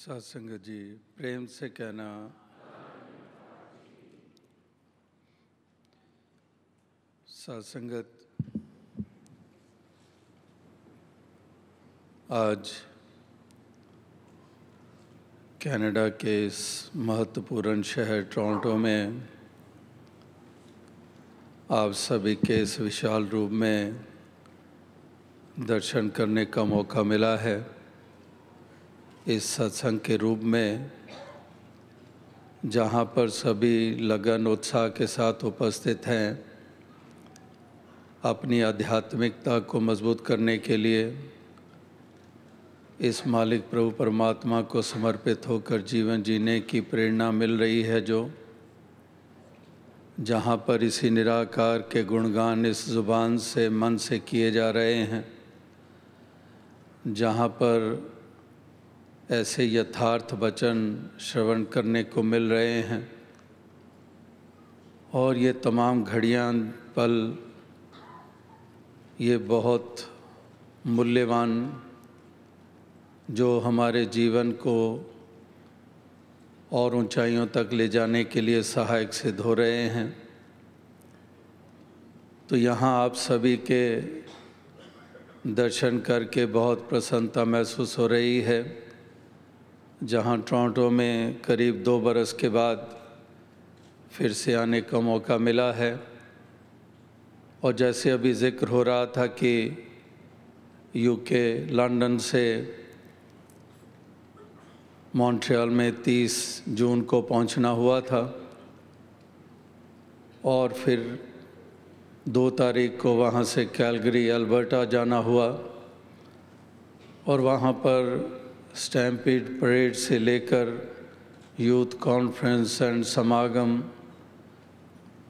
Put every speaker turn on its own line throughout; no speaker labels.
सत्संगत जी, प्रेम से कहना। सत्संगत आज कनाडा के इस महत्वपूर्ण शहर टोरंटो में आप सभी के इस विशाल रूप में दर्शन करने का मौका मिला है। इस सत्संग के रूप में, जहाँ पर सभी लगन उत्साह के साथ उपस्थित हैं, अपनी आध्यात्मिकता को मज़बूत करने के लिए, इस मालिक प्रभु परमात्मा को समर्पित होकर जीवन जीने की प्रेरणा मिल रही है जो, जहाँ पर इसी निराकार के गुणगान इस ज़ुबान से मन से किए जा रहे हैं, जहाँ पर ऐसे यथार्थ वचन श्रवण करने को मिल रहे हैं। और ये तमाम घड़ियाँ, पल, ये बहुत मूल्यवान जो हमारे जीवन को और ऊंचाइयों तक ले जाने के लिए सहायक सिद्ध हो रहे हैं। तो यहाँ आप सभी के दर्शन करके बहुत प्रसन्नता महसूस हो रही है। जहाँ टोरंटो में करीब दो बरस के बाद फिर से आने का मौका मिला है। और जैसे अभी ज़िक्र हो रहा था कि यूके लंदन से मॉन्ट्रियल में 30 जून को पहुँचना हुआ था। और फिर दो तारीख को वहाँ से कैलगरी, अल्बर्टा जाना हुआ। और वहाँ पर स्टैम्पिड परेड से लेकर यूथ कॉन्फ्रेंस एंड समागम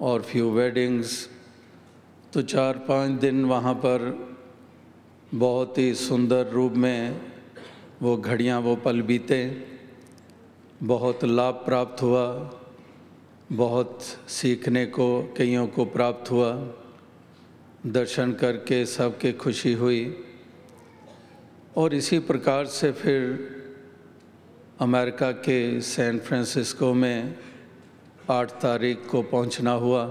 और फ्यू वेडिंग्स तो चार पाँच दिन वहाँ पर बहुत ही सुंदर रूप में वो घड़ियाँ, वो पल बीते। बहुत लाभ प्राप्त हुआ, बहुत सीखने को, कईयों को प्राप्त हुआ। दर्शन करके सबके खुशी हुई। और इसी प्रकार से फिर अमेरिका के सैन फ्रांसिस्को में आठ तारीख को पहुँचना हुआ।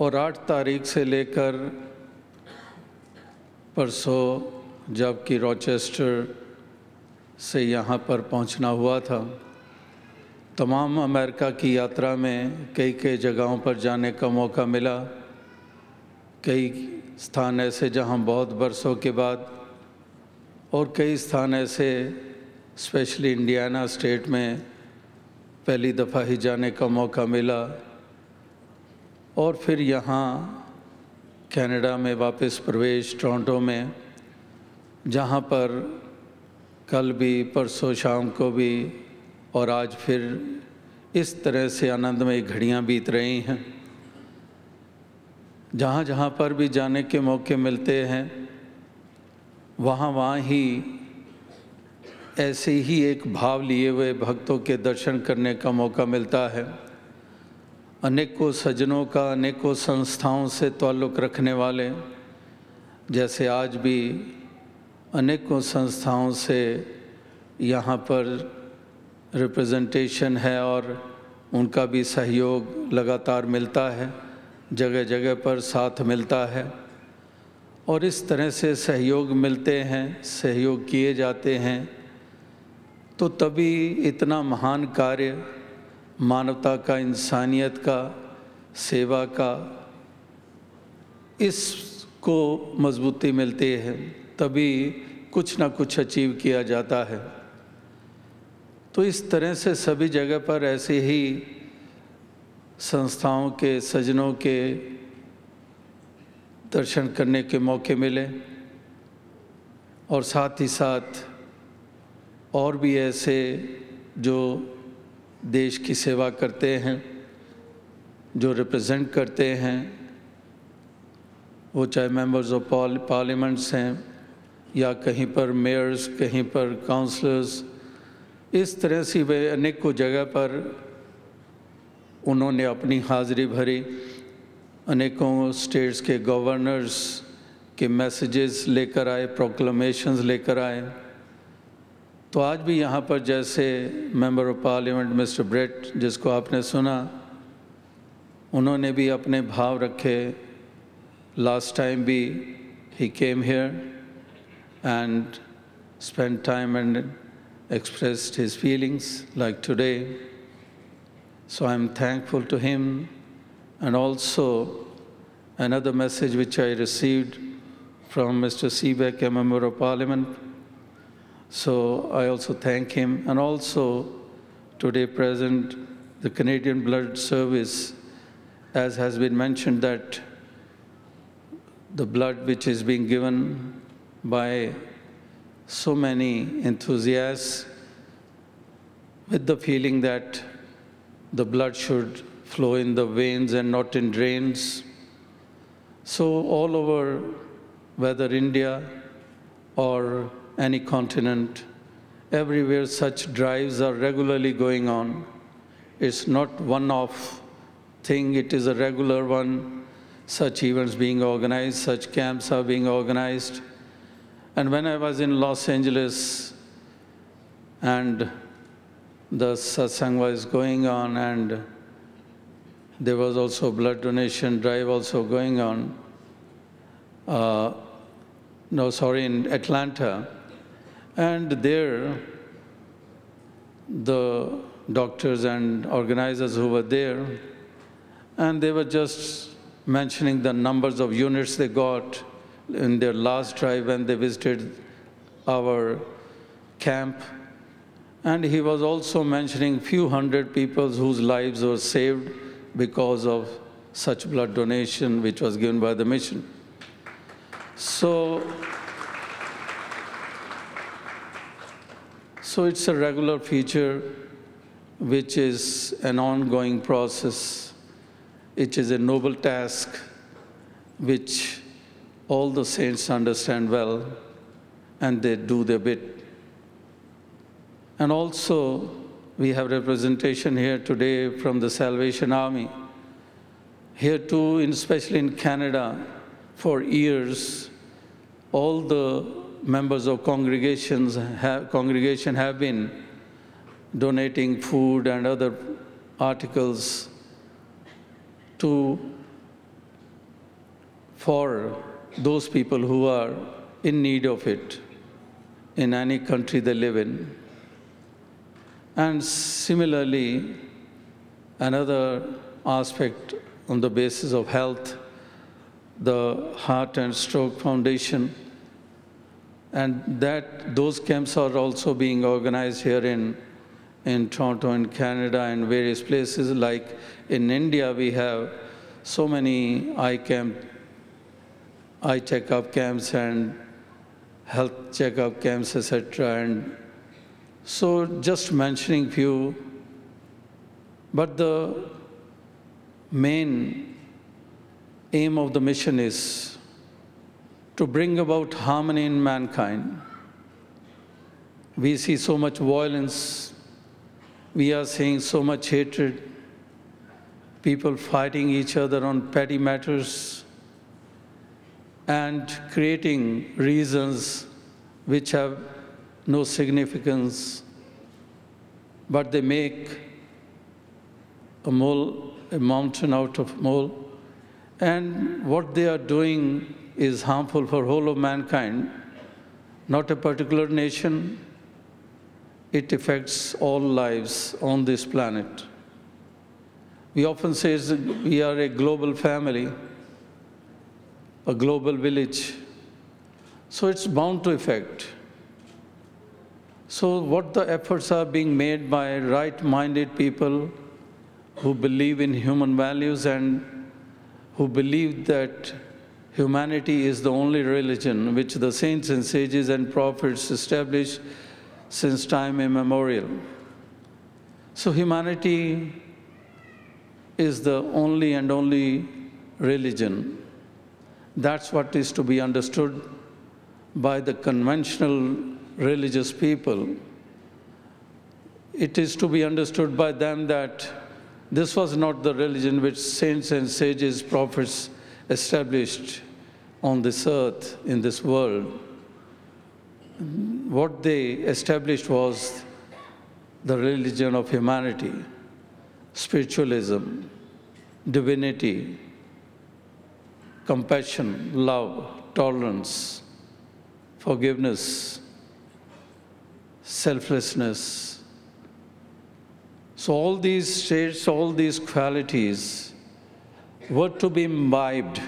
और आठ तारीख से लेकर परसों जबकि रॉचेस्टर से यहाँ पर पहुँचना हुआ था, तमाम अमेरिका की यात्रा में कई कई जगहों पर जाने का मौका मिला। कई स्थान ऐसे जहाँ बहुत बरसों के बाद और कई स्थान ऐसे स्पेशली इंडियाना स्टेट में पहली दफ़ा ही जाने का मौका मिला। और फिर यहाँ कनाडा में वापस प्रवेश टोरंटो में, जहाँ पर कल भी, परसों शाम को भी, और आज फिर इस तरह से आनंदमय घड़ियाँ बीत रही हैं। जहाँ जहाँ पर भी जाने के मौके मिलते हैं वहाँ वहाँ ही ऐसे ही एक भाव लिए हुए भक्तों के दर्शन करने का मौका मिलता है। अनेकों सज्जनों का, अनेकों संस्थाओं से ताल्लुक़ रखने वाले, जैसे आज भी अनेकों संस्थाओं से यहाँ पर रिप्रेजेंटेशन है और उनका भी सहयोग लगातार मिलता है जगह जगह पर साथ मिलता है। और इस तरह से सहयोग मिलते हैं, सहयोग किए जाते हैं तो तभी इतना महान कार्य मानवता का, इंसानियत का, सेवा का, इसको मजबूती मिलती है, तभी कुछ ना कुछ अचीव किया जाता है। तो इस तरह से सभी जगह पर ऐसे ही संस्थाओं के, सजनों के दर्शन करने के मौके मिले और साथ ही साथ और भी ऐसे जो देश की सेवा करते हैं, जो रिप्रेजेंट करते हैं, वो चाहे मेंबर्स ऑफ़ पार्लियामेंट्स हैं या कहीं पर मेयर्स कहीं पर काउंसलर्स इस तरह से वे अनेकों जगह पर उन्होंने अपनी हाज़िरी भरी। अनेकों स्टेट्स के गवर्नर्स के मैसेजेस लेकर आए प्रोक्लमेशंस लेकर आए तो आज भी यहाँ पर जैसे member of parliament mister Brett जिसको आपने सुना, उन्होंने भी अपने भाव रखे लास्ट टाइम भी he came here and spent time and expressed his feelings, like today. So I'm thankful to him. And also, another message which I received from Mr. Seebeck, a member of parliament. So I also thank him. And also, today present, the Canadian Blood Service, as has been mentioned, that the blood which is being given by so many enthusiasts with the feeling that the blood should flow in the veins and not in drains. So, all over, whether India or any continent, everywhere such drives are regularly going on. It's not one off thing, it is a regular one. Such events being organized, such camps are being organized. And when I was in Los Angeles and the satsang was going on and there was also blood donation drive also going on. Uh, no, sorry, in Atlanta. And there, the doctors and organizers who were there, and they were just mentioning the numbers of units they got in their last drive when they visited our camp. And he was also mentioning few hundred people whose lives were saved because of such blood donation which was given by the mission. So, so it's a regular feature which is an ongoing process. It is a noble task which all the saints understand well and they do their bit. And also, we have representation here today from the Salvation Army. Here too, especially in Canada, for years, all the members of congregations have, congregation have been donating food and other articles to for those people who are in need of it in any country they live in. And similarly, another aspect on the basis of health, the Heart and Stroke Foundation, and that those camps are also being organized here in, in Toronto in Canada and various places. Like in India, we have so many eye camp eye checkup camps and health checkup camps, etc. And so just mentioning few, but the main aim of the mission is to bring about harmony in mankind. We see so much violence, we are seeing so much hatred, people fighting each other on petty matters and creating reasons which have no significance, but they make a mole, a mountain out of mole. And what they are doing is harmful for whole of mankind, not a particular nation. It affects all lives on this planet. We often say we are a global family a global village. So it's bound to affect. So, what the efforts are being made by right minded people who believe in human values and who believe that humanity is the only religion which the saints and sages and prophets established since time immemorial. So, humanity is the only and only religion that's what is to be understood by the conventional religious people. It is to be understood by them that this was not the religion which saints and sages, prophets established on this earth, in this world. what they established was the religion of humanity, spiritualism, divinity, compassion, love, tolerance, forgiveness, selflessness. So, all these states, all these qualities were to be imbibed.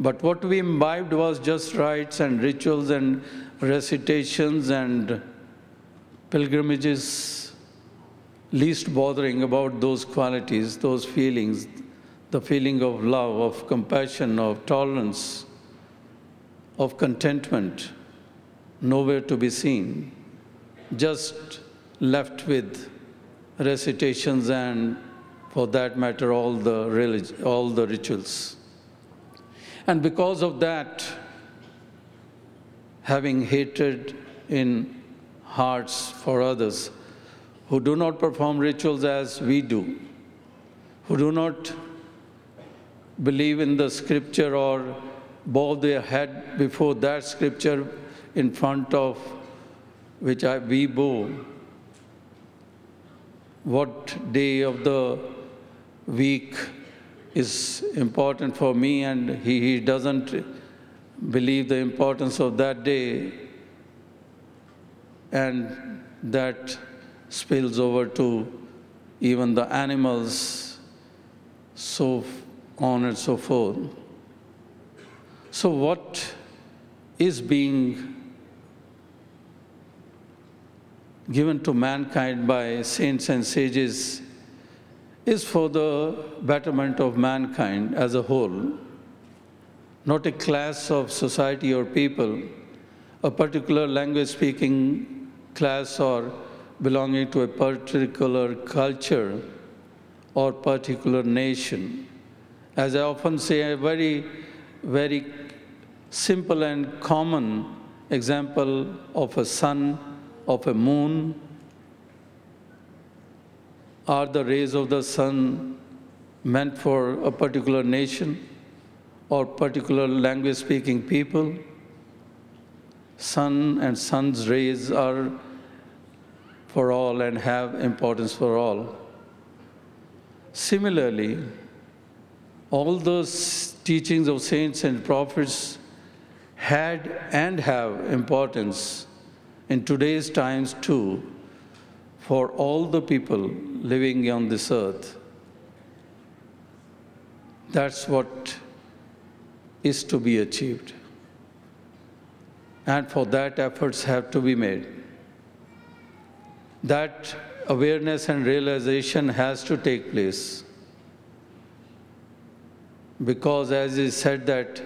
But what we imbibed was just rites and rituals and recitations and pilgrimages, least bothering about those qualities, those feelings, the feeling of love, of compassion, of tolerance, of contentment, nowhere to be seen, just left with recitations and, for that matter, all the, relig- all the rituals. And because of that, having hatred in hearts for others who do not perform rituals as we do, who do not believe in the scripture or bow their head before that scripture in front of which I, we bow. What day of the week is important for me, and he, he doesn't believe the importance of that day, and that spills over to even the animals, so on and so forth. So, what is being given to mankind by saints and sages is for the betterment of mankind as a whole, not a class of society or people, a particular language speaking class or belonging to a particular culture or particular nation. As I often say, a very, very simple and common example of a sun, of a moon, are the rays of the sun meant for a particular nation or particular language speaking people? Sun and sun's rays are for all and have importance for all. Similarly, all those teachings of saints and prophets had and have importance in today's times too for all the people living on this earth. That's what is to be achieved. And for that, efforts have to be made. That awareness and realization has to take place. Because, as is said, that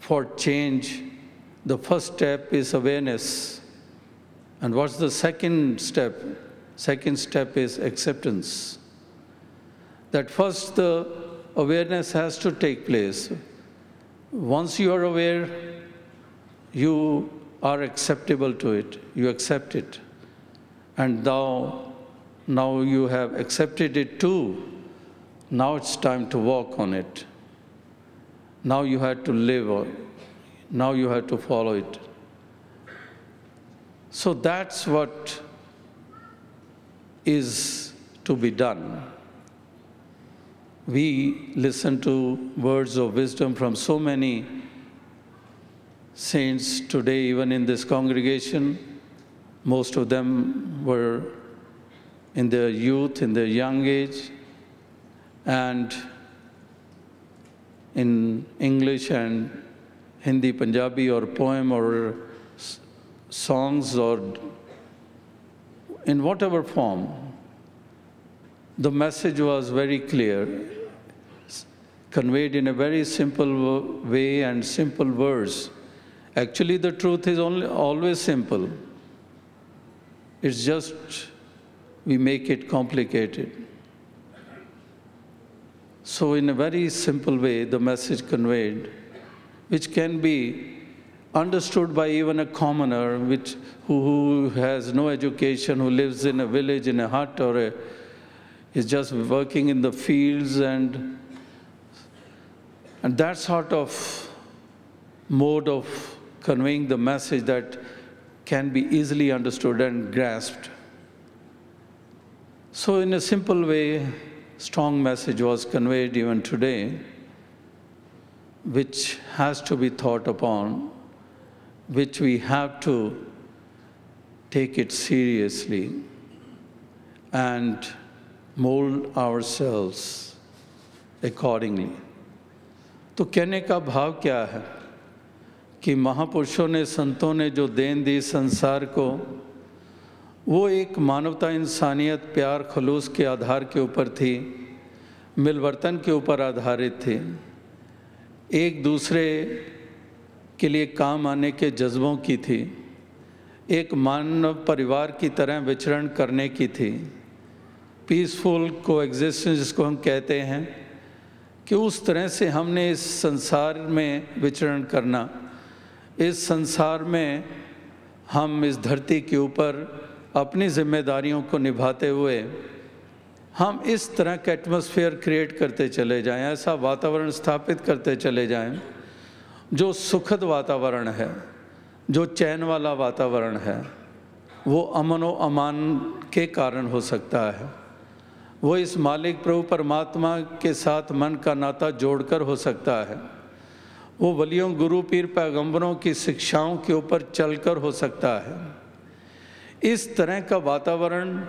for change, the first step is awareness. And what's the second step? Second step is acceptance. That first the awareness has to take place. Once you are aware, you are acceptable to it, you accept it. And now, now you have accepted it too. Now it's time to walk on it. Now you have to live Now you have to follow it. So that's what is to be done. We listen to words of wisdom from so many saints today, even in this congregation. Most of them were in their youth, in their young age, and in English and Hindi, Punjabi, or poem, or songs, or in whatever form. The message was very clear, conveyed in a very simple way and simple words. Actually, the truth is only, always simple. It's just we make it complicated. So, in a very simple way, the message conveyed, which can be understood by even a commoner which, who, who has no education, who lives in a village, in a hut, or a, is just working in the fields, and, and that sort of mode of conveying the message that can be easily understood and grasped. So, in a simple way, strong message was conveyed even today, which has to be thought upon, which we have to take it seriously and mold ourselves accordingly. तो कहने का भाव क्या है कि महापुरुषों ने, संतों ने जो देन दी संसार को, वो एक मानवता इंसानियत, प्यार, खलूस के आधार के ऊपर थी, मिलवर्तन के ऊपर आधारित थी एक दूसरे के लिए काम आने के जज्बों की थी। एक मानव परिवार की तरह विचरण करने की थी। पीसफुल को एग्जिस्टेंस जिसको हम कहते हैं, कि उस तरह से हमने इस संसार में विचरण करना। इस संसार में हम इस धरती के ऊपर अपनी जिम्मेदारियों को निभाते हुए हम इस तरह का एटमोसफियर क्रिएट करते चले जाएँ, ऐसा वातावरण स्थापित करते चले जाएँ। जो सुखद वातावरण है, जो चैन वाला वातावरण है, वो अमन व अमान के कारण हो सकता है। वो इस मालिक प्रभु परमात्मा के साथ मन का नाता जोड़कर हो सकता है। वो वलियों गुरु, पीर, पैगंबरों की शिक्षाओं के ऊपर चलकर हो सकता है। इस तरह का वातावरण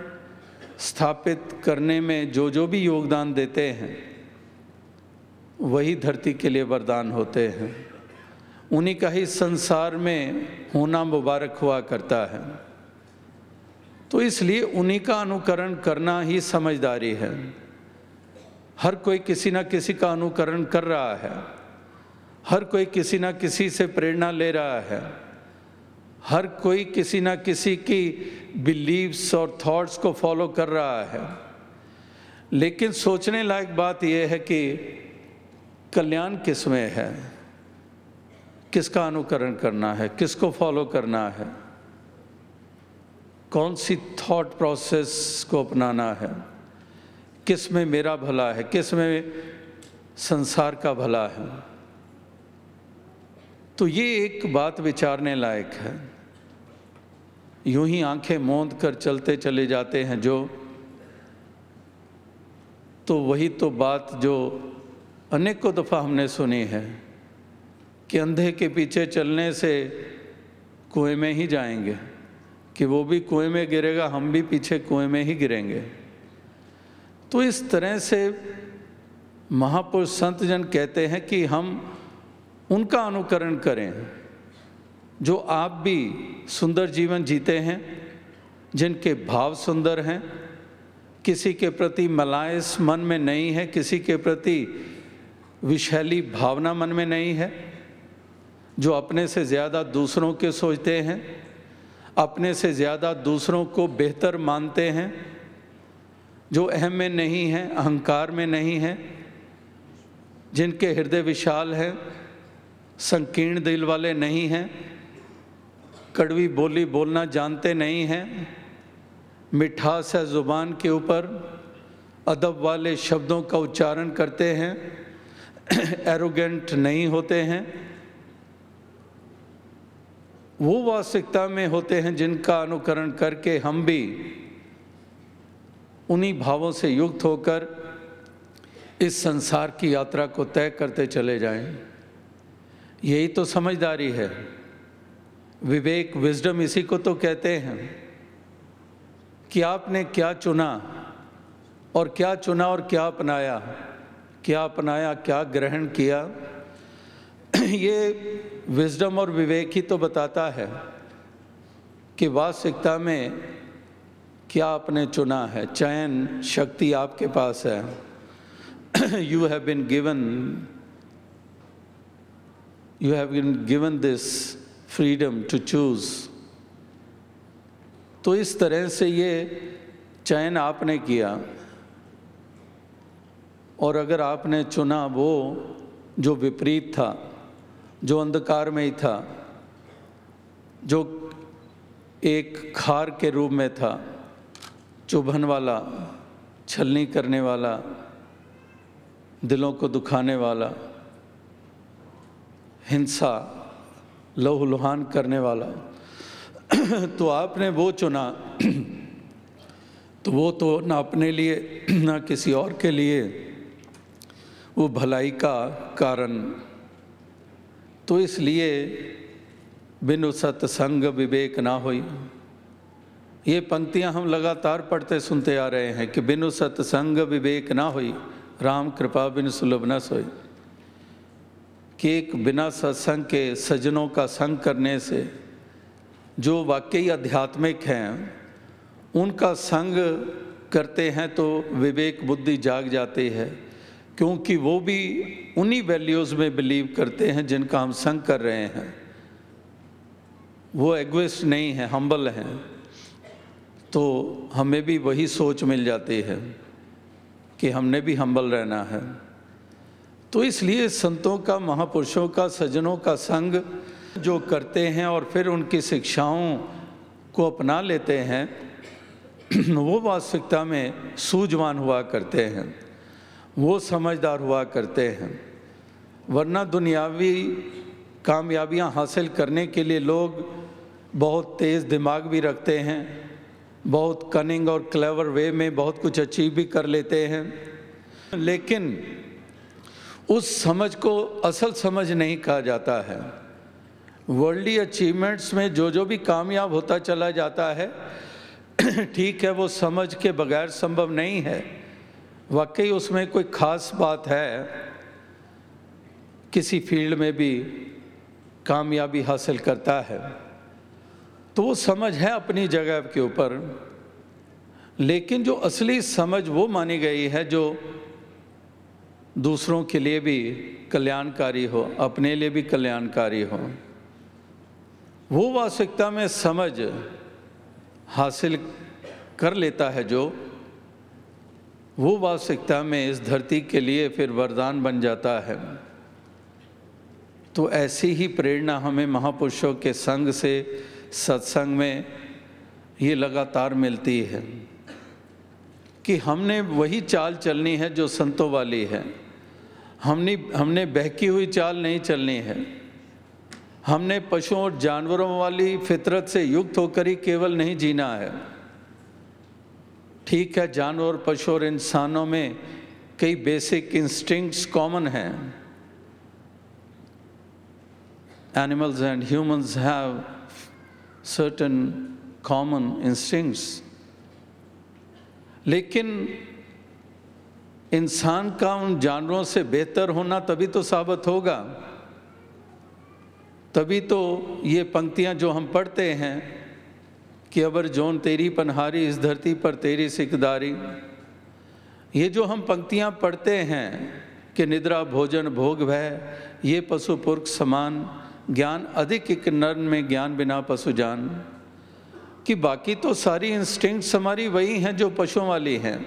स्थापित करने में जो जो भी योगदान देते हैं, वही धरती के लिए वरदान होते हैं। उन्हीं का ही संसार में होना मुबारक हुआ करता है। तो इसलिए उन्हीं का अनुकरण करना ही समझदारी है। हर कोई किसी ना किसी का अनुकरण कर रहा है। हर कोई किसी ना किसी से प्रेरणा ले रहा है। हर कोई किसी ना किसी की बिलीव्स और थॉट्स को फॉलो कर रहा है। लेकिन सोचने लायक बात यह है कि कल्याण किसमें है? किसका अनुकरण करना है, किसको फॉलो करना है? कौन सी थॉट प्रोसेस को अपनाना है? किसमें मेरा भला है? किसमें संसार का भला है? तो ये एक बात विचारने लायक है। यूँ ही आँखें मोंद कर चलते चले जाते हैं जो तो वही तो बात जो अनेकों दफ़ा हमने सुनी है। कि अंधे के पीछे चलने से कुएँ में ही जाएँगे। कि वो भी कुएँ में गिरेगा, हम भी पीछे कुएँ में ही गिरेंगे। तो इस तरह से महापुरुष संत जन कहते हैं कि हम उनका अनुकरण करें, जो आप भी सुंदर जीवन जीते हैं, जिनके भाव सुंदर हैं, किसी के प्रति मलायस मन में नहीं है, किसी के प्रति विशैली भावना मन में नहीं है। जो अपने से ज़्यादा दूसरों के सोचते हैं, अपने से ज़्यादा दूसरों को बेहतर मानते हैं, जो अहम में नहीं हैं, अहंकार में नहीं हैं, जिनके हृदय विशाल हैं, संकीर्ण दिल वाले नहीं हैं, कड़वी बोली बोलना जानते नहीं हैं, मिठास है ज़ुबान के ऊपर, अदब वाले शब्दों का उच्चारण करते हैं एरोगेंट नहीं होते हैं वो वास्तविकता में होते हैं जिनका अनुकरण करके हम भी उन्हीं भावों से युक्त होकर इस संसार की यात्रा को तय करते चले जाएँ। यही तो समझदारी है। विवेक, विजडम इसी को तो कहते हैं कि आपने क्या चुना और क्या चुना और क्या अपनाया क्या अपनाया, क्या ग्रहण किया ये विजडम और विवेक ही तो बताता है कि वास्तविकता में क्या आपने चुना है। चयन शक्ति आपके पास है। You have been given you have been given this freedom to choose तो इस तरह से ये चयन आपने किया। और अगर आपने चुना वो जो विपरीत था जो अंधकार में ही था, जो एक खार के रूप में था, चुभन वाला, छलनी करने वाला, दिलों को दुखाने वाला, हिंसा लहू लुहान करने वाला। तो आपने वो चुना तो वो तो ना अपने लिए, ना किसी और के लिए, वो भलाई का कारण। तो इसलिए बिनु सत्संग विवेक ना होई। ये पंक्तियाँ हम लगातार पढ़ते सुनते आ रहे हैं कि बिनु सत्संग विवेक ना हुई, राम कृपा बिन सुलभ न सोई। कि एक बिना सत्संग के सजनों का संग करने से जो वाकई आध्यात्मिक हैं, उनका संग करते हैं तो विवेक बुद्धि जाग जाती है। क्योंकि वो भी उन्हीं वैल्यूज़ में बिलीव करते हैं जिनका हम संग कर रहे हैं। वो एग्विस्ट नहीं है हम्बल हैं। तो हमें भी वही सोच मिल जाती है कि हमने भी हम्बल रहना है। तो इसलिए संतों का, महापुरुषों का, सज्जनों का संग जो करते हैं और फिर उनकी शिक्षाओं को अपना लेते हैं, वो वास्तविकता में सूझवान हुआ करते हैं। वो समझदार हुआ करते हैं। वरना दुनियावी कामयाबियाँ हासिल करने के लिए लोग बहुत तेज़ दिमाग भी रखते हैं, बहुत कनिंग और क्लेवर वे में बहुत कुछ अचीव भी कर लेते हैं। लेकिन उस समझ को असल समझ नहीं कहा जाता है। वर्ल्डली अचीवमेंट्स में जो जो भी कामयाब होता चला जाता है, ठीक है, वो समझ के बगैर संभव नहीं है। वाकई उसमें कोई ख़ास बात है? किसी फ़ील्ड में भी कामयाबी हासिल करता है तो वो समझ है अपनी जगह के ऊपर, लेकिन जो असली समझ वो मानी गई है जो दूसरों के लिए भी कल्याणकारी हो, अपने लिए भी कल्याणकारी हो, वो वास्तविकता में समझ हासिल कर लेता है जो वो वास्तविकता में इस धरती के लिए फिर वरदान बन जाता है। तो ऐसी ही प्रेरणा हमें महापुरुषों के संग से सत्संग में ये लगातार मिलती है कि हमने वही चाल चलनी है जो संतों वाली है। हमने हमने बहकी हुई चाल नहीं चलनी है। हमने पशुओं और जानवरों वाली फितरत से युक्त होकर ही केवल नहीं जीना है। ठीक है, जानवर, पशु और इंसानों में कई बेसिक इंस्टिंक्ट्स कॉमन हैं। Animals and humans have certain common instincts लेकिन इंसान का उन जानवरों से बेहतर होना तभी तो साबित होगा। तभी तो ये पंक्तियाँ जो हम पढ़ते हैं कि अबर जोन तेरी पनहारी, इस धरती पर तेरी सिकदारी। ये जो हम पंक्तियाँ पढ़ते हैं कि निद्रा, भोजन, भोग, भय, ये पशु पुरख समान, ज्ञान, अधिक एक नर में ज्ञान बिना पशु जान। कि बाकी तो सारी इंस्टिंक्ट्स हमारी वही हैं जो पशुओं वाली हैं।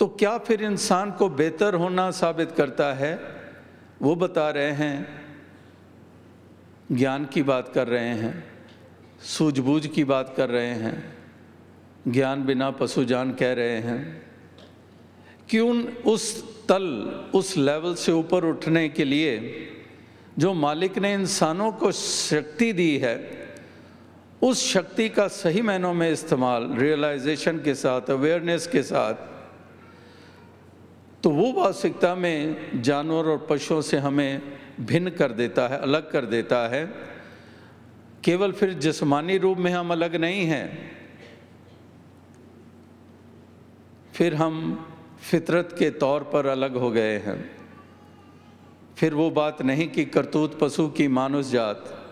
तो क्या फिर इंसान को बेहतर होना साबित करता है? वो बता रहे हैं, ज्ञान की बात कर रहे हैं। सूझबूझ की बात कर रहे हैं, ज्ञान बिना पशु जान कह रहे हैं। कि उन उस तल, उस लेवल से ऊपर उठने के लिए जो मालिक ने इंसानों को शक्ति दी है, उस शक्ति का सही मायनों में इस्तेमाल रियलाइजेशन के साथ अवेयरनेस के साथ तो वो वास्तविकता में जानवर और पशुओं से हमें भिन्न कर देता है, अलग कर देता है। केवल फिर जिस्मानी रूप में हम अलग नहीं हैं। फिर हम फितरत के तौर पर अलग हो गए हैं। फिर वो बात नहीं कि करतूत पशु की मानुष जात।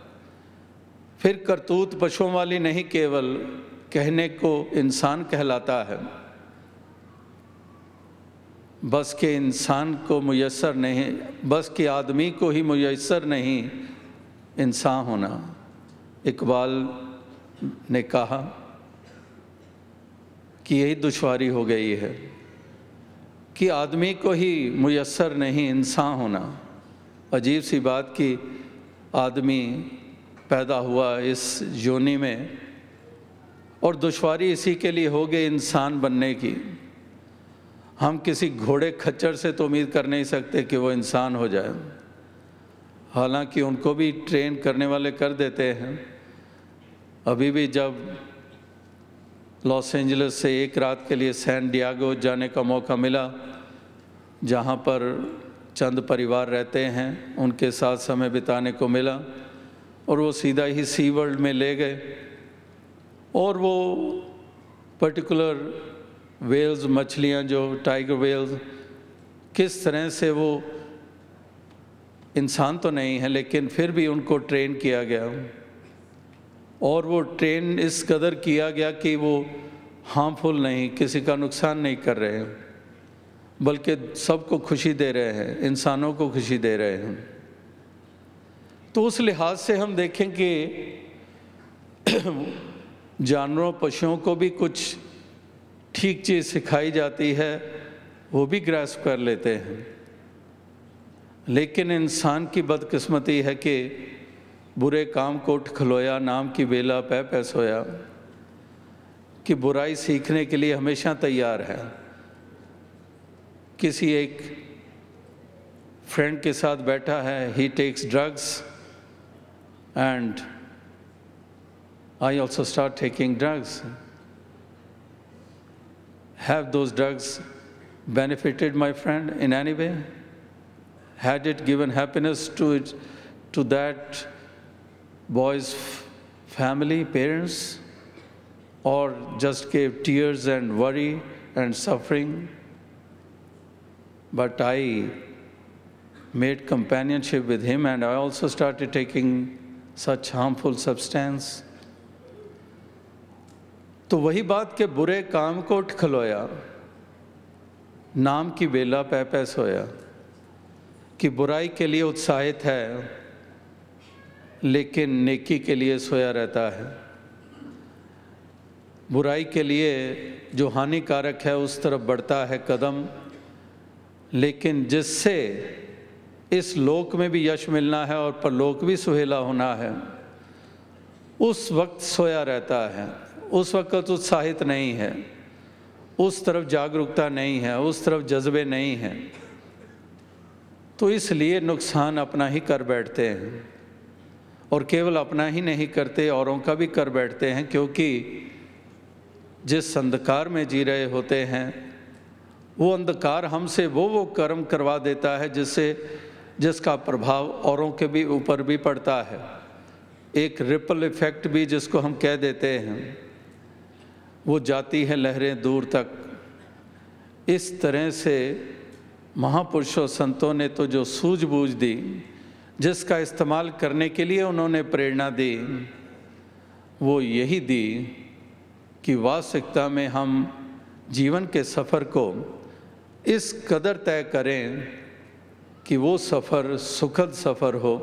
फिर करतूत पशुओं वाली नहीं केवल कहने को इंसान कहलाता है, बस के इंसान को मुयसर नहीं, बस के आदमी को ही मुयसर नहीं, इंसान होना। इकबाल ने कहा कि यही दुश्वारी हो गई है कि आदमी को ही मुयसर नहीं, इंसान होना। अजीब सी बात कि आदमी पैदा हुआ इस योनि में और दुश्वारी इसी के लिए हो गई इंसान बनने की। हम किसी घोड़े खच्चर से तो उम्मीद कर नहीं सकते कि वो इंसान हो जाए। हालाँकि उनको भी ट्रेन करने वाले कर देते हैं। अभी भी जब लॉस एंजलिस से एक रात के लिए सैन डियागो जाने का मौका मिला, जहाँ पर चंद परिवार रहते हैं, उनके साथ समय बिताने को मिला, और वो सीधा ही सी वर्ल्ड में ले गए। और वो पर्टिकुलर वेल्स मछलियाँ जो टाइगर वेल्स किस तरह से वो इंसान तो नहीं है, लेकिन फिर भी उनको ट्रेन किया गया। और वो ट्रेन इस कदर किया गया कि वो हार्मफुल नहीं, किसी का नुकसान नहीं कर रहे हैं। बल्कि सबको खुशी दे रहे हैं, इंसानों को खुशी दे रहे हैं। तो उस लिहाज से हम देखें कि जानवरों, पशुओं को भी कुछ ठीक चीज़ सिखाई जाती है, वो भी ग्रास कर लेते हैं। लेकिन इंसान की बदकिस्मती है कि बुरे काम को उठ खलोया नाम की बेला पै पै सोया। कि बुराई सीखने के लिए हमेशा तैयार है। किसी एक फ्रेंड के साथ बैठा है he takes drugs and I also start taking drugs have those drugs benefited my friend in any way? Had it given happiness to it, to that boy's family, parents, or just gave tears and worry and suffering? But I made companionship with him and I also started taking such harmful substance. तो वही बात के बुरे काम को खलोया नाम की बेला पै पै सोया कि बुराई के लिए उत्साहित है लेकिन नेकी के लिए सोया रहता है। बुराई के लिए जो हानिकारक है, उस तरफ़ बढ़ता है कदम। लेकिन जिससे इस लोक में भी यश मिलना है और परलोक भी सुहेला होना है, उस वक्त सोया रहता है। उस वक्त उत्साहित नहीं है। उस तरफ़ जागरूकता नहीं है, उस तरफ़ जज्बे नहीं हैं। तो इसलिए नुकसान अपना ही कर बैठते हैं। और केवल अपना ही नहीं करते, औरों का भी कर बैठते हैं, क्योंकि जिस अंधकार में जी रहे होते हैं, वो अंधकार हमसे वो वो कर्म करवा देता है जिससे, जिसका प्रभाव औरों के भी ऊपर भी पड़ता है। एक रिपल इफ़ेक्ट भी जिसको हम कह देते हैं, वो जाती है लहरें दूर तक। इस तरह से महापुरुषों संतों ने तो जो सूझबूझ दी जिसका इस्तेमाल करने के लिए उन्होंने प्रेरणा दी, वो यही दी कि वास्तविकता में हम जीवन के सफ़र को इस कदर तय करें कि वो सफ़र सुखद सफ़र हो,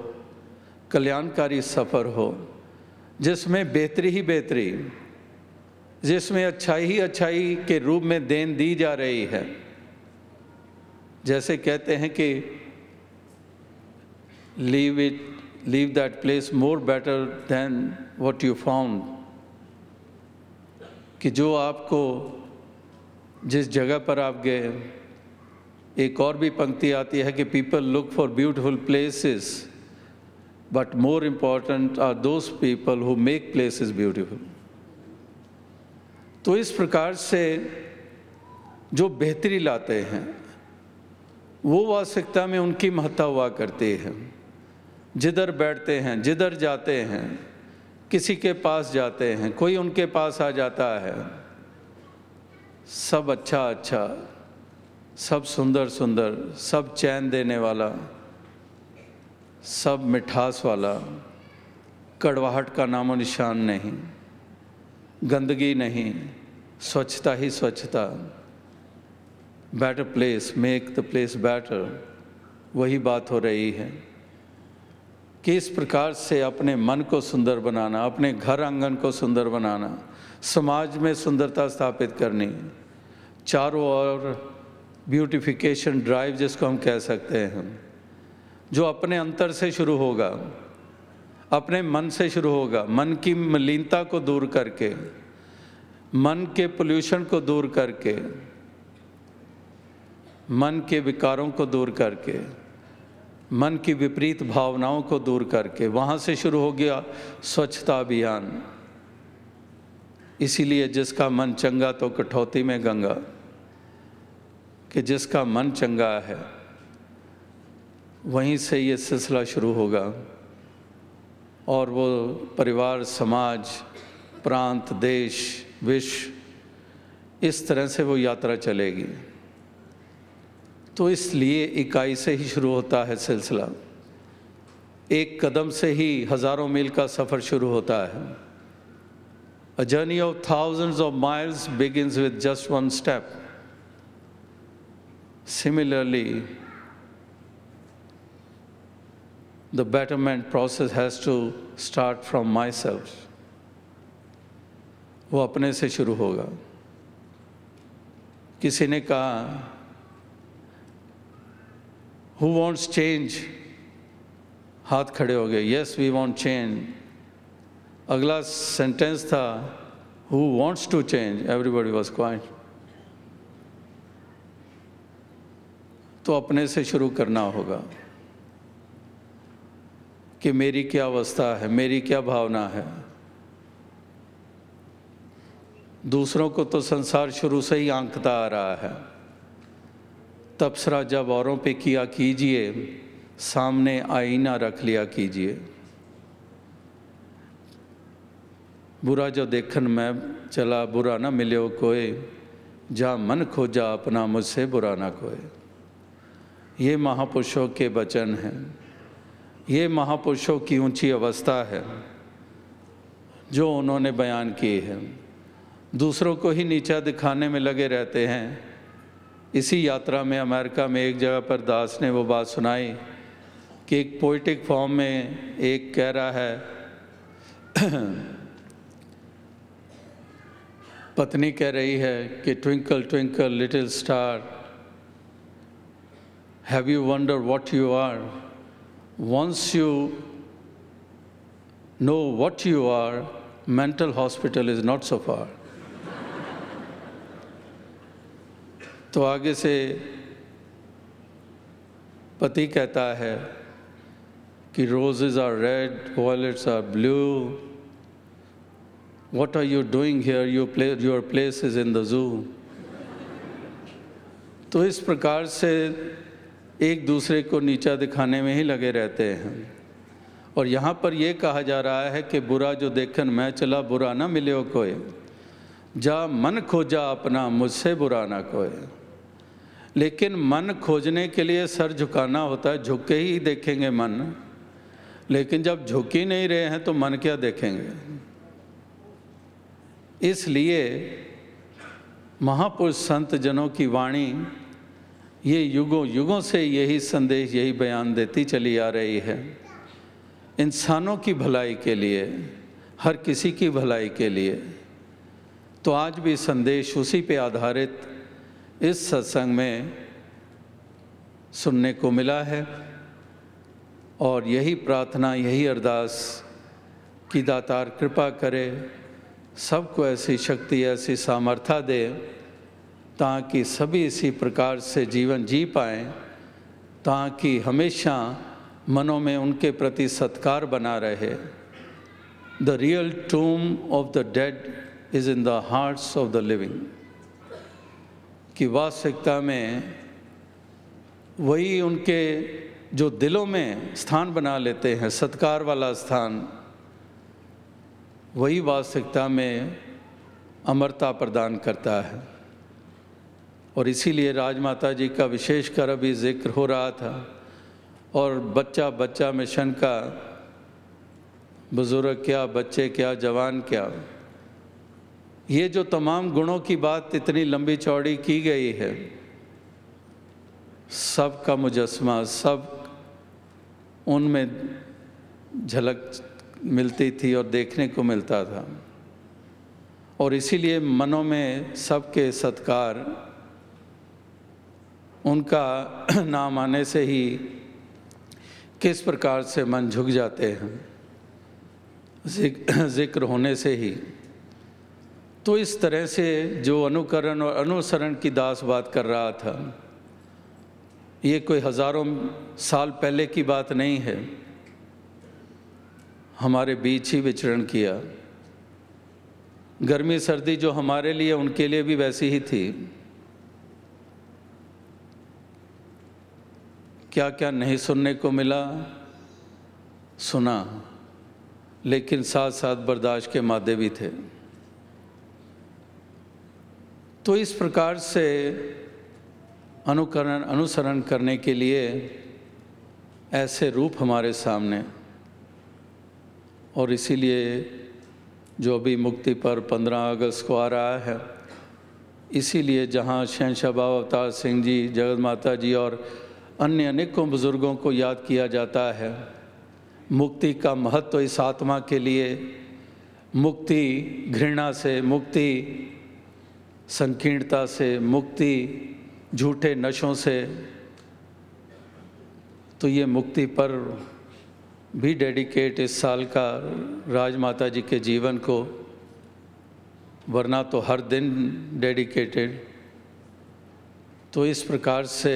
कल्याणकारी सफ़र हो, जिसमें बेहतरी ही बेहतरी, जिसमें अच्छाई ही अच्छाई के रूप में देन दी जा रही है। जैसे कहते हैं कि leave it leave that place more better than what you found कि जो आपको जिस जगह पर आप गए, एक और भी पंक्ति आती है कि people look for beautiful places but more important are those people who make places beautiful तो इस प्रकार से जो बेहतरी लाते हैं, वो वास्तविकता में उनकी महत्ता हुआ करती है। जिधर बैठते हैं, जिधर जाते हैं, किसी के पास जाते हैं, कोई उनके पास आ जाता है। सब अच्छा अच्छा सब सुंदर सुंदर, सब चैन देने वाला, सब मिठास वाला, कड़वाहट का नामो निशान नहीं, गंदगी नहीं, स्वच्छता ही स्वच्छता। Better place make the place better वही बात हो रही है। कि इस प्रकार से अपने मन को सुंदर बनाना, अपने घर आँगन को सुंदर बनाना, समाज में सुंदरता स्थापित करनी, चारों ओर ब्यूटिफिकेशन ड्राइव जिसको हम कह सकते हैं, जो अपने अंतर से शुरू होगा, अपने मन से शुरू होगा, मन की मलिनता को दूर करके, मन के पोल्यूशन को दूर करके, मन के विकारों को दूर करके। मन की विपरीत भावनाओं को दूर करके वहाँ से शुरू हो गया स्वच्छता अभियान। इसीलिए जिसका मन चंगा तो कठौती में गंगा, कि जिसका मन चंगा है, वहीं से ये सिलसिला शुरू होगा। और वो परिवार, समाज, प्रांत, देश, विश्व, इस तरह से वो यात्रा चलेगी। तो इसलिए इकाई से ही शुरू होता है सिलसिला। एक कदम से ही हज़ारों मील का सफ़र शुरू होता है। A journey of thousands of miles begins with just one step similarly the betterment process has to start from myself. वो अपने से शुरू होगा। किसी ने कहा हु वॉन्ट्स चेंज हाथ खड़े हो गए। यस वी वॉन्ट चेंज अगला सेंटेंस था who wants to change everybody was quiet तो अपने से शुरू करना होगा कि मेरी क्या अवस्था है, मेरी क्या भावना है। दूसरों को तो संसार शुरू से ही आंकता आ रहा है। तबसरा जब औरों पे किया कीजिए, सामने आईना रख लिया कीजिए। बुरा जो देखन मैं चला, बुरा ना मिले कोई। जा मन खोजा अपना, मुझसे बुरा ना कोई। ये महापुरुषों के वचन हैं। ये महापुरुषों की ऊँची अवस्था है, जो उन्होंने बयान की है। दूसरों को ही नीचा दिखाने में लगे रहते हैं। इसी यात्रा में अमेरिका में एक जगह पर दास ने वो बात सुनाई कि एक पोइटिक फॉर्म में एक कह रहा है पत्नी कह रही है कि twinkle twinkle little star have you wonder what you are once you know what you are, mental hospital is not so far. तो आगे से पति कहता है कि roses are red violets are blue what are you doing here? You play, your place is in the zoo. तो इस प्रकार से एक दूसरे को नीचा दिखाने में ही लगे रहते हैं। और यहाँ पर यह कहा जा रहा है कि बुरा जो देखन मैं चला बुरा ना मिले कोई। जा मन खोजा अपना मुझसे बुरा ना कोई। लेकिन मन खोजने के लिए सर झुकाना होता है, झुक ही देखेंगे मन। लेकिन जब झुक ही नहीं रहे हैं तो मन क्या देखेंगे? इसलिए महापुरुष संत जनों की वाणी ये युगों युगों से यही संदेश, यही बयान देती चली आ रही है। इंसानों की भलाई के लिए, हर किसी की भलाई के लिए तो आज भी संदेश उसी पे आधारित इस सत्संग में सुनने को मिला है और यही प्रार्थना, यही अरदास कि दातार कृपा करे, सबको ऐसी शक्ति, ऐसी सामर्थ्य दे ताकि सभी इसी प्रकार से जीवन जी पाएँ, ताकि हमेशा मनों में उनके प्रति सत्कार बना रहे। The real tomb of the dead is in the hearts of the living कि वास्तविकता में वही उनके जो दिलों में स्थान बना लेते हैं, सत्कार वाला स्थान, वही वास्तविकता में अमरता प्रदान करता है। और इसीलिए राजमाता जी का विशेष कर अभी ज़िक्र हो रहा था और बच्चा बच्चा मिशन का, बुज़ुर्ग क्या, बच्चे क्या, जवान क्या ये जो तमाम गुणों की बात इतनी लंबी चौड़ी की गई है सब का मुजस्मा, सब उनमें झलक मिलती थी और देखने को मिलता था। और इसीलिए मनों में सबके सत्कार उनका नाम आने से ही किस प्रकार से मन झुक जाते हैं ज़िक्र होने से ही। तो इस तरह से जो अनुकरण और अनुसरण की दास बात कर रहा था, ये कोई हज़ारों साल पहले की बात नहीं है। हमारे बीच ही विचरण किया। गर्मी सर्दी जो हमारे लिए, उनके लिए भी वैसी ही थी। क्या क्या नहीं सुनने को मिला? सुना, लेकिन साथ साथ बर्दाश्त के मादे भी थे। तो इस प्रकार से अनुकरण, अनुसरण करने के लिए ऐसे रूप हमारे सामने। और इसीलिए जो अभी मुक्ति पर 15 अगस्त को आ रहा है, इसीलिए जहाँ शहनशाह बाबा अवतार सिंह जी, जगत माता जी और अन्य अनेकों बुज़ुर्गों को याद किया जाता है, मुक्ति का महत्व तो इस आत्मा के लिए, मुक्ति घृणा से, मुक्ति संकीर्णता से, मुक्ति, झूठे नशों से तो ये मुक्ति पर भी डेडिकेट इस साल का राजमाता जी के जीवन को, वरना तो हर दिन डेडिकेटेड। तो इस प्रकार से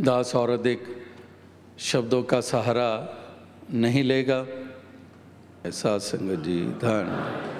दास और अधिक शब्दों का सहारा नहीं लेगा। ऐसा संगत जी धन